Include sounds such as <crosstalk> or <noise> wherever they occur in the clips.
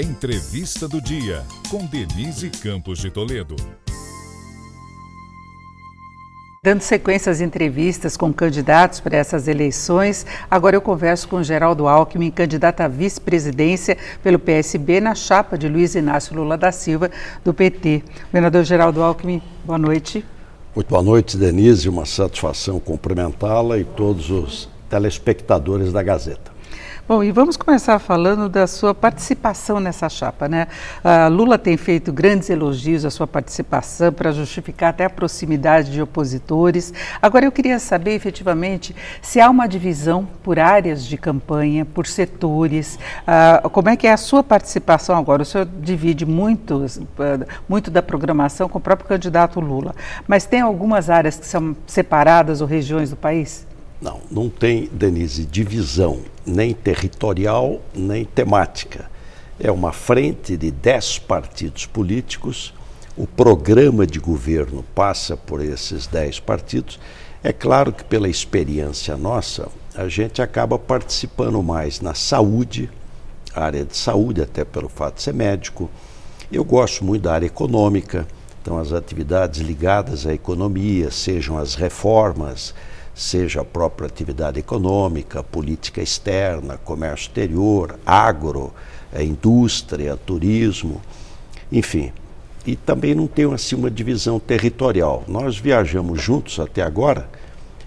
Entrevista do Dia, com Denise Campos de Toledo. Dando sequência às entrevistas com candidatos para essas eleições, agora eu converso com Geraldo Alckmin, candidato à vice-presidência pelo PSB na chapa de Luiz Inácio Lula da Silva, do PT. Governador Geraldo Alckmin, boa noite. Muito boa noite, Denise. Uma satisfação cumprimentá-la e todos os telespectadores da Gazeta. Bom, e vamos começar falando da sua participação nessa chapa, né? A Lula tem feito grandes elogios à sua participação para justificar até a proximidade de opositores. Agora eu queria saber efetivamente se há uma divisão por áreas de campanha, por setores, uh, como é que é a sua participação agora? O senhor divide muito, uh, muito da programação com o próprio candidato Lula, mas tem algumas áreas que são separadas ou regiões do país? Não, não tem, Denise, divisão nem territorial nem temática. É uma frente de dez partidos políticos. O programa de governo passa por esses dez partidos. É claro que, pela experiência nossa, a gente acaba participando mais na saúde, área de saúde, até pelo fato de ser médico. Eu gosto muito da área econômica, então, as atividades ligadas à economia, sejam as reformas seja a própria atividade econômica, política externa, comércio exterior, agro, é, indústria, turismo, enfim. E também não tem assim, uma divisão territorial. Nós viajamos juntos até agora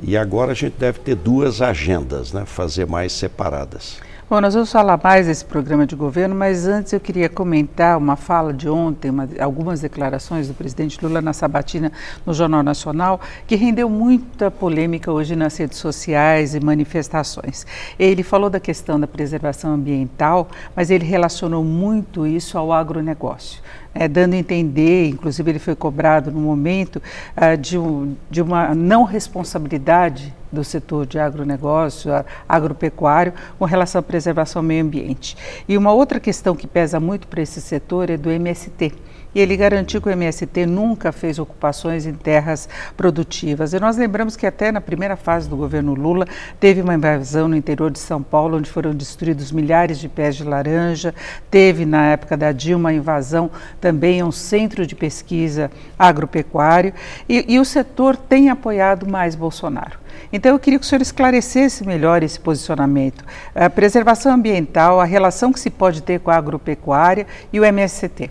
e agora a gente deve ter duas agendas, né? fazer mais separadas. Bom, nós vamos falar mais desse programa de governo, mas antes eu queria comentar uma fala de ontem, uma, algumas declarações do presidente Lula na sabatina no Jornal Nacional, que rendeu muita polêmica hoje nas redes sociais e manifestações. Ele falou da questão da preservação ambiental, mas ele relacionou muito isso ao agronegócio é, dando a entender, inclusive ele foi cobrado no momento, uh, de, um, de uma não responsabilidade do setor de agronegócio, agropecuário, com relação à preservação ao meio ambiente. E uma outra questão que pesa muito para esse setor é do MST e ele garantiu que o MST nunca fez ocupações em terras produtivas. E nós lembramos que até na primeira fase do governo Lula teve uma invasão no interior de São Paulo, onde foram destruídos milhares de pés de laranja. Teve, na época da Dilma, invasão também a um centro de pesquisa agropecuário. E, e o setor tem apoiado mais Bolsonaro. Então, eu queria que o senhor esclarecesse melhor esse posicionamento. A preservação ambiental, a relação que se pode ter com a agropecuária e o MST.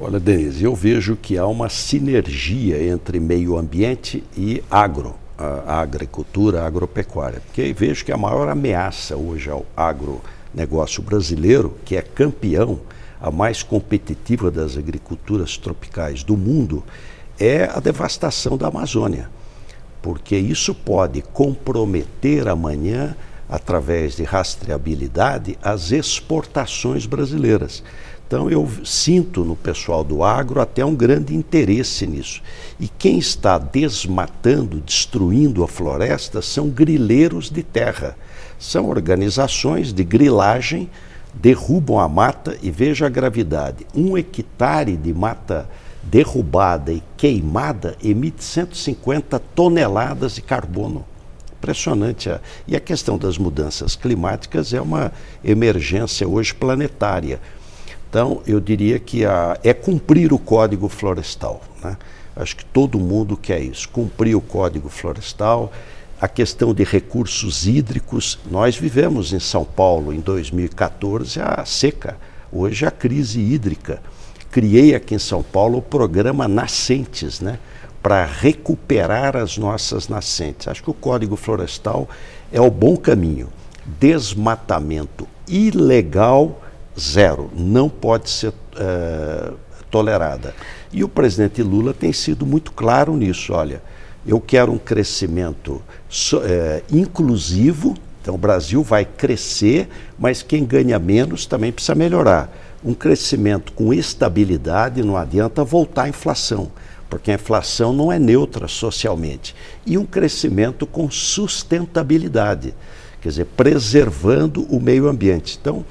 Olha, Denise, eu vejo que há uma sinergia entre meio ambiente e agro, a, agricultura, a agropecuária. Porque vejo que a maior ameaça hoje ao agronegócio brasileiro, que é campeão, a mais competitiva das agriculturas tropicais do mundo, é a devastação da Amazônia. Porque isso pode comprometer amanhã, através de rastreabilidade, as exportações brasileiras. Então eu sinto no pessoal do agro até um grande interesse nisso. E quem está desmatando, destruindo a floresta são grileiros de terra. São organizações de grilagem, derrubam a mata e veja a gravidade. Um hectare de mata derrubada e queimada emite 150 toneladas de carbono. Impressionante. E a questão das mudanças climáticas é uma emergência hoje planetária. Então, eu diria que a, é cumprir o Código Florestal. Né? Acho que todo mundo quer isso, cumprir o Código Florestal. A questão de recursos hídricos, nós vivemos em São Paulo em 2014 a seca, hoje a crise hídrica. Criei aqui em São Paulo o programa Nascentes, né? para recuperar as nossas nascentes. Acho que o Código Florestal é o bom caminho. Desmatamento ilegal zero, não pode ser uh, tolerada. E o presidente Lula tem sido muito claro nisso. Olha, eu quero um crescimento uh, inclusivo, então o Brasil vai crescer, mas quem ganha menos também precisa melhorar. Um crescimento com estabilidade, não adianta voltar à inflação, porque a inflação não é neutra socialmente. E um crescimento com sustentabilidade, quer dizer, preservando o meio ambiente. Então,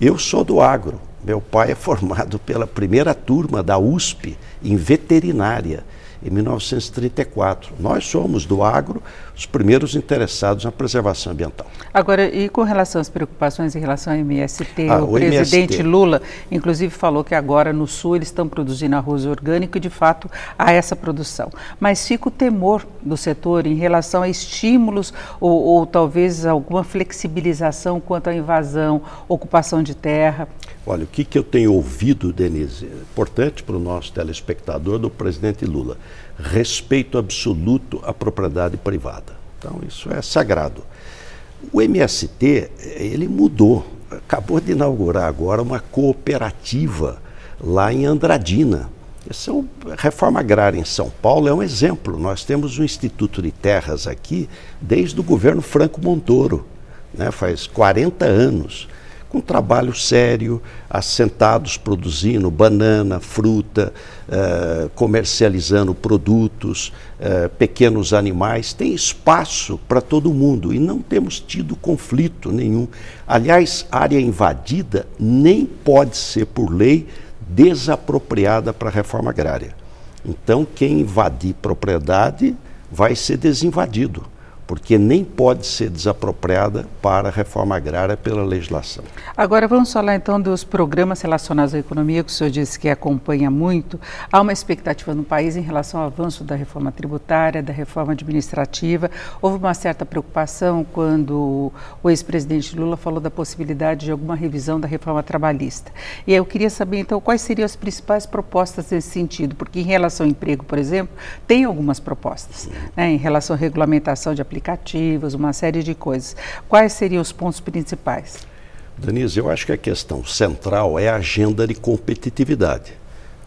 eu sou do agro. Meu pai é formado pela primeira turma da USP em veterinária. Em 1934. Nós somos do agro os primeiros interessados na preservação ambiental. Agora, e com relação às preocupações em relação ao MST, ah, o, o, presidente MST. Lula, inclusive, falou que agora no Sul eles estão produzindo arroz orgânico e, de fato, há essa produção. Mas fica o temor do setor em relação a estímulos ou, ou talvez alguma flexibilização quanto à invasão, ocupação de terra. Olha, o que, que eu tenho ouvido, Denise, é importante para o nosso telespectador do presidente Lula, respeito absoluto à propriedade privada. Então, isso é sagrado. O MST, ele mudou, acabou de inaugurar agora uma cooperativa lá em Andradina. Essa é reforma agrária em São Paulo é um exemplo. Nós temos um Instituto de Terras aqui desde o governo Franco Montoro, né, faz 40 anos com trabalho sério, assentados produzindo banana, fruta, uh, comercializando produtos, uh, pequenos animais. Tem espaço para todo mundo e não temos tido conflito nenhum. Aliás, área invadida nem pode ser, por lei, desapropriada para a reforma agrária. Então, quem invadir propriedade vai ser desinvadido porque nem pode ser desapropriada para a reforma agrária pela legislação. Agora vamos falar então dos programas relacionados à economia, que o senhor disse que acompanha muito. Há uma expectativa no país em relação ao avanço da reforma tributária, da reforma administrativa. Houve uma certa preocupação quando o ex-presidente Lula falou da possibilidade de alguma revisão da reforma trabalhista. E eu queria saber então quais seriam as principais propostas nesse sentido, porque em relação ao emprego, por exemplo, tem algumas propostas, né, em relação à regulamentação de aplicação aplicativos, uma série de coisas. Quais seriam os pontos principais? Denise, eu acho que a questão central é a agenda de competitividade.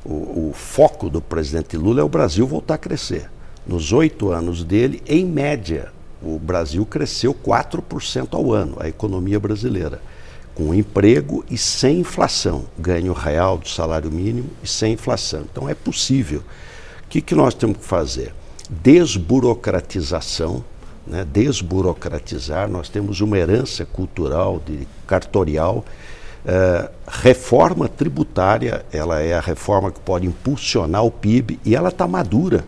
O, o foco do presidente Lula é o Brasil voltar a crescer. Nos oito anos dele, em média, o Brasil cresceu 4% ao ano, a economia brasileira, com emprego e sem inflação, ganho real do salário mínimo e sem inflação. Então é possível. O que, que nós temos que fazer? Desburocratização, né, desburocratizar, nós temos uma herança cultural, de cartorial. Uh, reforma tributária, ela é a reforma que pode impulsionar o PIB e ela está madura.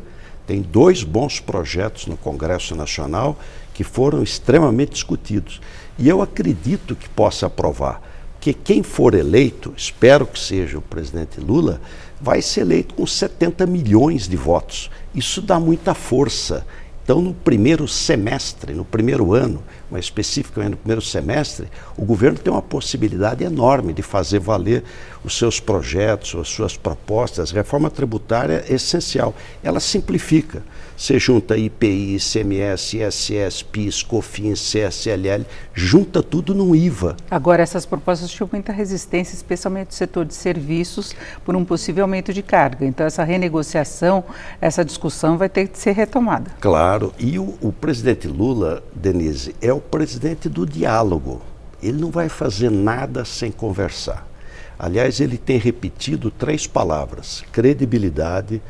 Tem dois bons projetos no Congresso Nacional que foram extremamente discutidos. E eu acredito que possa aprovar. Que quem for eleito, espero que seja o presidente Lula, vai ser eleito com 70 milhões de votos. Isso dá muita força então, no primeiro semestre, no primeiro ano, mas especificamente no primeiro semestre, o governo tem uma possibilidade enorme de fazer valer os seus projetos, as suas propostas. A reforma tributária é essencial. Ela simplifica. Você junta IPI, ICMS, ISS, PIS, COFINS, CSLL, junta tudo no IVA. Agora, essas propostas tinham muita resistência, especialmente do setor de serviços, por um possível aumento de carga. Então, essa renegociação, essa discussão vai ter que ser retomada. Claro. E o, o presidente Lula, Denise, é o presidente do diálogo. Ele não vai fazer nada sem conversar. Aliás, ele tem repetido três palavras: credibilidade,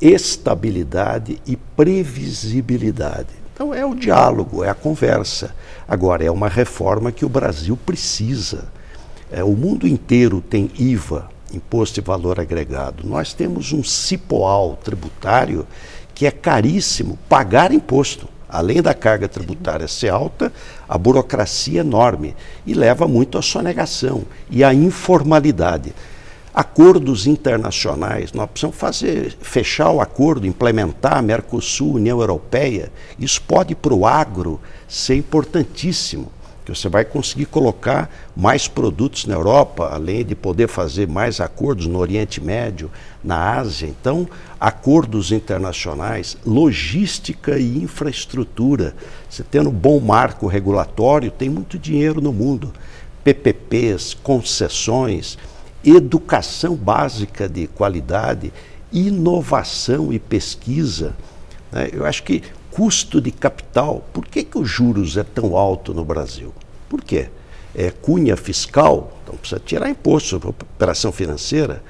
estabilidade e previsibilidade. Então é o diálogo, é a conversa. Agora, é uma reforma que o Brasil precisa. É, o mundo inteiro tem IVA, Imposto de Valor Agregado. Nós temos um cipoal tributário que é caríssimo pagar imposto. Além da carga tributária ser alta, a burocracia é enorme e leva muito à sonegação e à informalidade acordos internacionais, nós precisamos fazer, fechar o acordo, implementar Mercosul, União Europeia. Isso pode para o agro ser importantíssimo, que você vai conseguir colocar mais produtos na Europa, além de poder fazer mais acordos no Oriente Médio, na Ásia. Então, acordos internacionais, logística e infraestrutura. Você tendo um bom marco regulatório, tem muito dinheiro no mundo. PPPs, concessões educação básica de qualidade, inovação e pesquisa. Né? Eu acho que custo de capital, por que, que os juros é tão alto no Brasil? Por quê? É cunha fiscal, então precisa tirar imposto sobre operação financeira.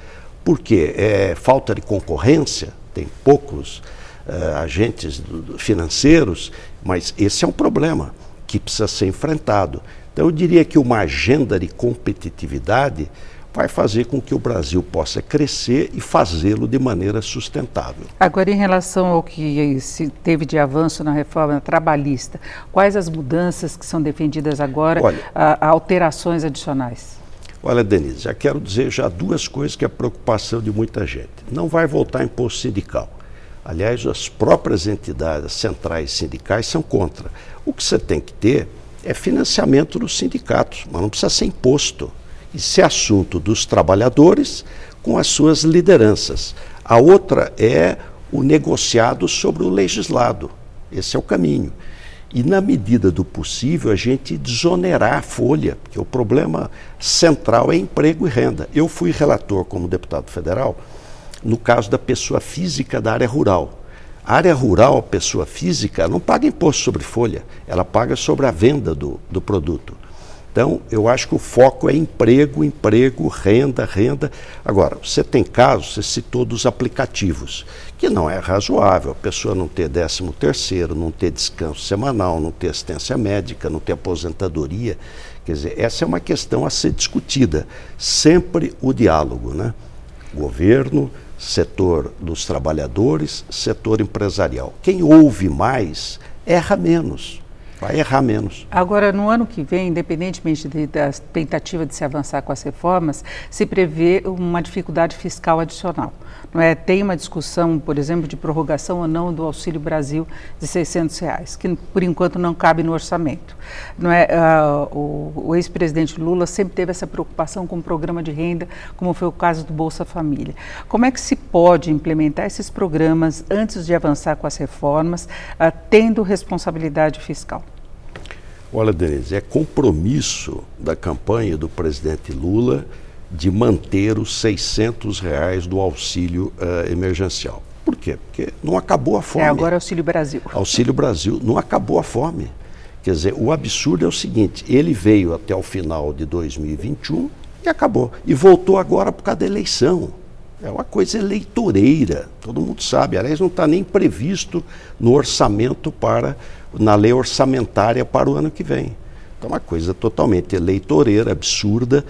Por quê? É falta de concorrência, tem poucos uh, agentes do, do financeiros, mas esse é um problema que precisa ser enfrentado. Então, eu diria que uma agenda de competitividade vai fazer com que o Brasil possa crescer e fazê-lo de maneira sustentável. Agora, em relação ao que se teve de avanço na reforma trabalhista, quais as mudanças que são defendidas agora, Olha, a, a alterações adicionais? Olha, Denise, já quero dizer já duas coisas que é preocupação de muita gente. Não vai voltar imposto sindical. Aliás, as próprias entidades centrais sindicais são contra. O que você tem que ter é financiamento dos sindicatos, mas não precisa ser imposto. Isso é assunto dos trabalhadores com as suas lideranças. A outra é o negociado sobre o legislado. Esse é o caminho. E, na medida do possível, a gente desonerar a folha, porque o problema central é emprego e renda. Eu fui relator como deputado federal no caso da pessoa física da área rural. A área rural, pessoa física, não paga imposto sobre folha, ela paga sobre a venda do, do produto. Então, eu acho que o foco é emprego, emprego, renda, renda. Agora, você tem casos, você citou dos aplicativos, que não é razoável a pessoa não ter décimo terceiro, não ter descanso semanal, não ter assistência médica, não ter aposentadoria. Quer dizer, essa é uma questão a ser discutida. Sempre o diálogo, né? Governo, setor dos trabalhadores, setor empresarial. Quem ouve mais erra menos vai errar menos. Agora, no ano que vem, independentemente de, da tentativa de se avançar com as reformas, se prevê uma dificuldade fiscal adicional. Não é? Tem uma discussão, por exemplo, de prorrogação ou não do Auxílio Brasil de 600 reais, que por enquanto não cabe no orçamento. Não é? Uh, o, o ex-presidente Lula sempre teve essa preocupação com o programa de renda, como foi o caso do Bolsa Família. Como é que se pode implementar esses programas antes de avançar com as reformas, uh, tendo responsabilidade fiscal? Olha, Denise, é compromisso da campanha do presidente Lula de manter os 600 reais do auxílio uh, emergencial. Por quê? Porque não acabou a fome. É agora Auxílio Brasil. <laughs> Auxílio Brasil, não acabou a fome. Quer dizer, o absurdo é o seguinte: ele veio até o final de 2021 e acabou. E voltou agora por causa da eleição. É uma coisa eleitoreira, todo mundo sabe. Aliás, não está nem previsto no orçamento para na lei orçamentária para o ano que vem. Então, é uma coisa totalmente eleitoreira, absurda.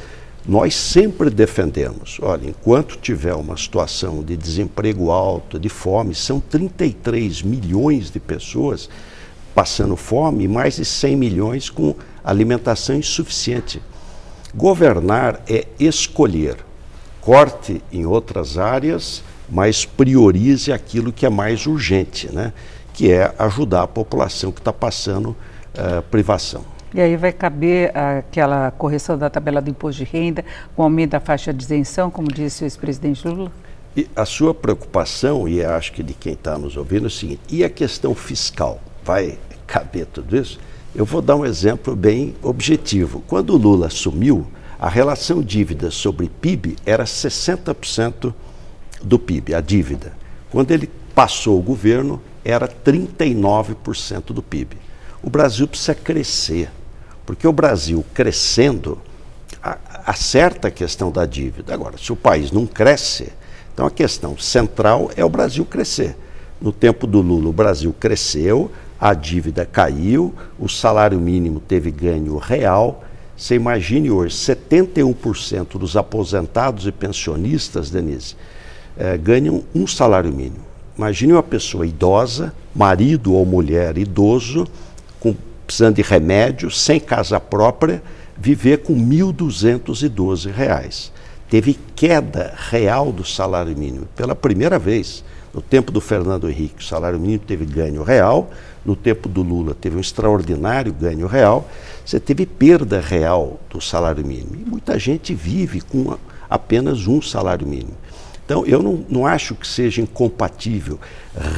Nós sempre defendemos, olha, enquanto tiver uma situação de desemprego alto, de fome, são 33 milhões de pessoas passando fome e mais de 100 milhões com alimentação insuficiente. Governar é escolher. Corte em outras áreas, mas priorize aquilo que é mais urgente, né? que é ajudar a população que está passando uh, privação. E aí vai caber aquela correção da tabela do imposto de renda, com aumento da faixa de isenção, como disse o ex-presidente Lula? E a sua preocupação, e acho que de quem está nos ouvindo, é o seguinte: e a questão fiscal? Vai caber tudo isso? Eu vou dar um exemplo bem objetivo. Quando o Lula assumiu, a relação dívida sobre PIB era 60% do PIB, a dívida. Quando ele passou o governo, era 39% do PIB. O Brasil precisa crescer, porque o Brasil crescendo acerta a questão da dívida. Agora, se o país não cresce, então a questão central é o Brasil crescer. No tempo do Lula, o Brasil cresceu, a dívida caiu, o salário mínimo teve ganho real. Você imagine hoje, 71% dos aposentados e pensionistas, Denise, eh, ganham um salário mínimo. Imagine uma pessoa idosa, marido ou mulher idoso, com, precisando de remédio, sem casa própria, viver com R$ 1.212. Teve queda real do salário mínimo pela primeira vez. No tempo do Fernando Henrique, o salário mínimo teve ganho real. No tempo do Lula, teve um extraordinário ganho real. Você teve perda real do salário mínimo. E muita gente vive com apenas um salário mínimo. Então, eu não, não acho que seja incompatível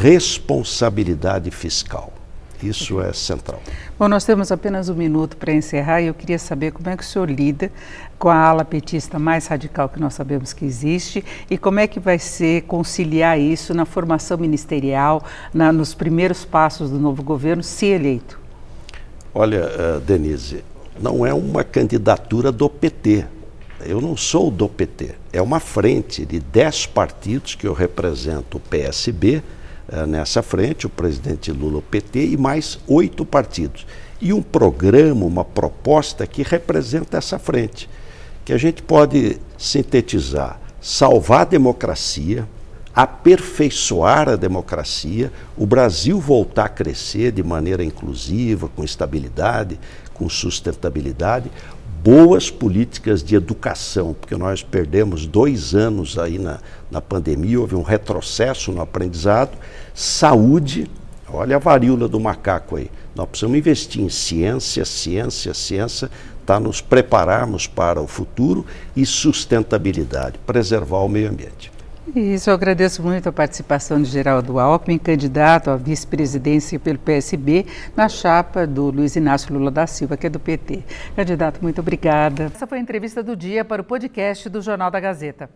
responsabilidade fiscal. Isso é central. Bom, nós temos apenas um minuto para encerrar e eu queria saber como é que o senhor lida com a ala petista mais radical que nós sabemos que existe e como é que vai ser conciliar isso na formação ministerial, na, nos primeiros passos do novo governo, se eleito. Olha, uh, Denise, não é uma candidatura do PT. Eu não sou do PT. É uma frente de dez partidos que eu represento o PSB, eh, nessa frente, o presidente Lula, o PT, e mais oito partidos. e um programa, uma proposta que representa essa frente, que a gente pode sintetizar: salvar a democracia, aperfeiçoar a democracia, o Brasil voltar a crescer de maneira inclusiva, com estabilidade, com sustentabilidade, boas políticas de educação, porque nós perdemos dois anos aí na, na pandemia, houve um retrocesso no aprendizado, saúde, olha a varíola do macaco aí, nós precisamos investir em ciência, ciência, ciência, para nos prepararmos para o futuro e sustentabilidade, preservar o meio ambiente. Isso, eu agradeço muito a participação de Geraldo Alckmin, candidato à vice-presidência pelo PSB, na chapa do Luiz Inácio Lula da Silva, que é do PT. Candidato, muito obrigada. Essa foi a entrevista do dia para o podcast do Jornal da Gazeta.